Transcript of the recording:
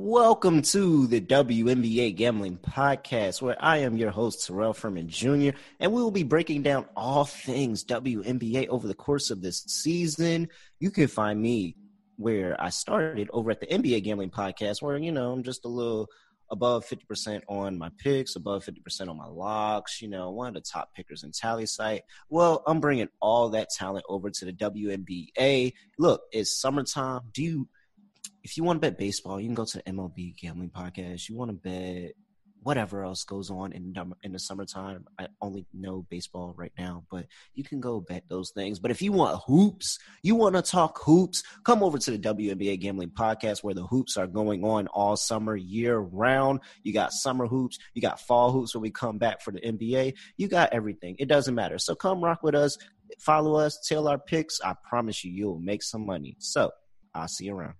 Welcome to the WNBA Gambling Podcast, where I am your host, Terrell Furman Jr., and we will be breaking down all things WNBA over the course of this season. You can find me where I started over at the NBA Gambling Podcast, where, you know, I'm just a little above 50% on my picks, above 50% on my locks, you know, one of the top pickers in Tallysight. Well, I'm bringing all that talent over to the WNBA. Look, it's summertime. Do you if you want to bet baseball, you can go to the MLB gambling podcast. You want to bet whatever else goes on in in the summertime. I only know baseball right now, but you can go bet those things. But if you want hoops, you want to talk hoops, come over to the WNBA Gambling Podcast where the hoops are going on all summer, year round. You got summer hoops, you got fall hoops when we come back for the NBA. You got everything. It doesn't matter. So come rock with us, follow us, tell our picks. I promise you, you'll make some money. So I'll see you around.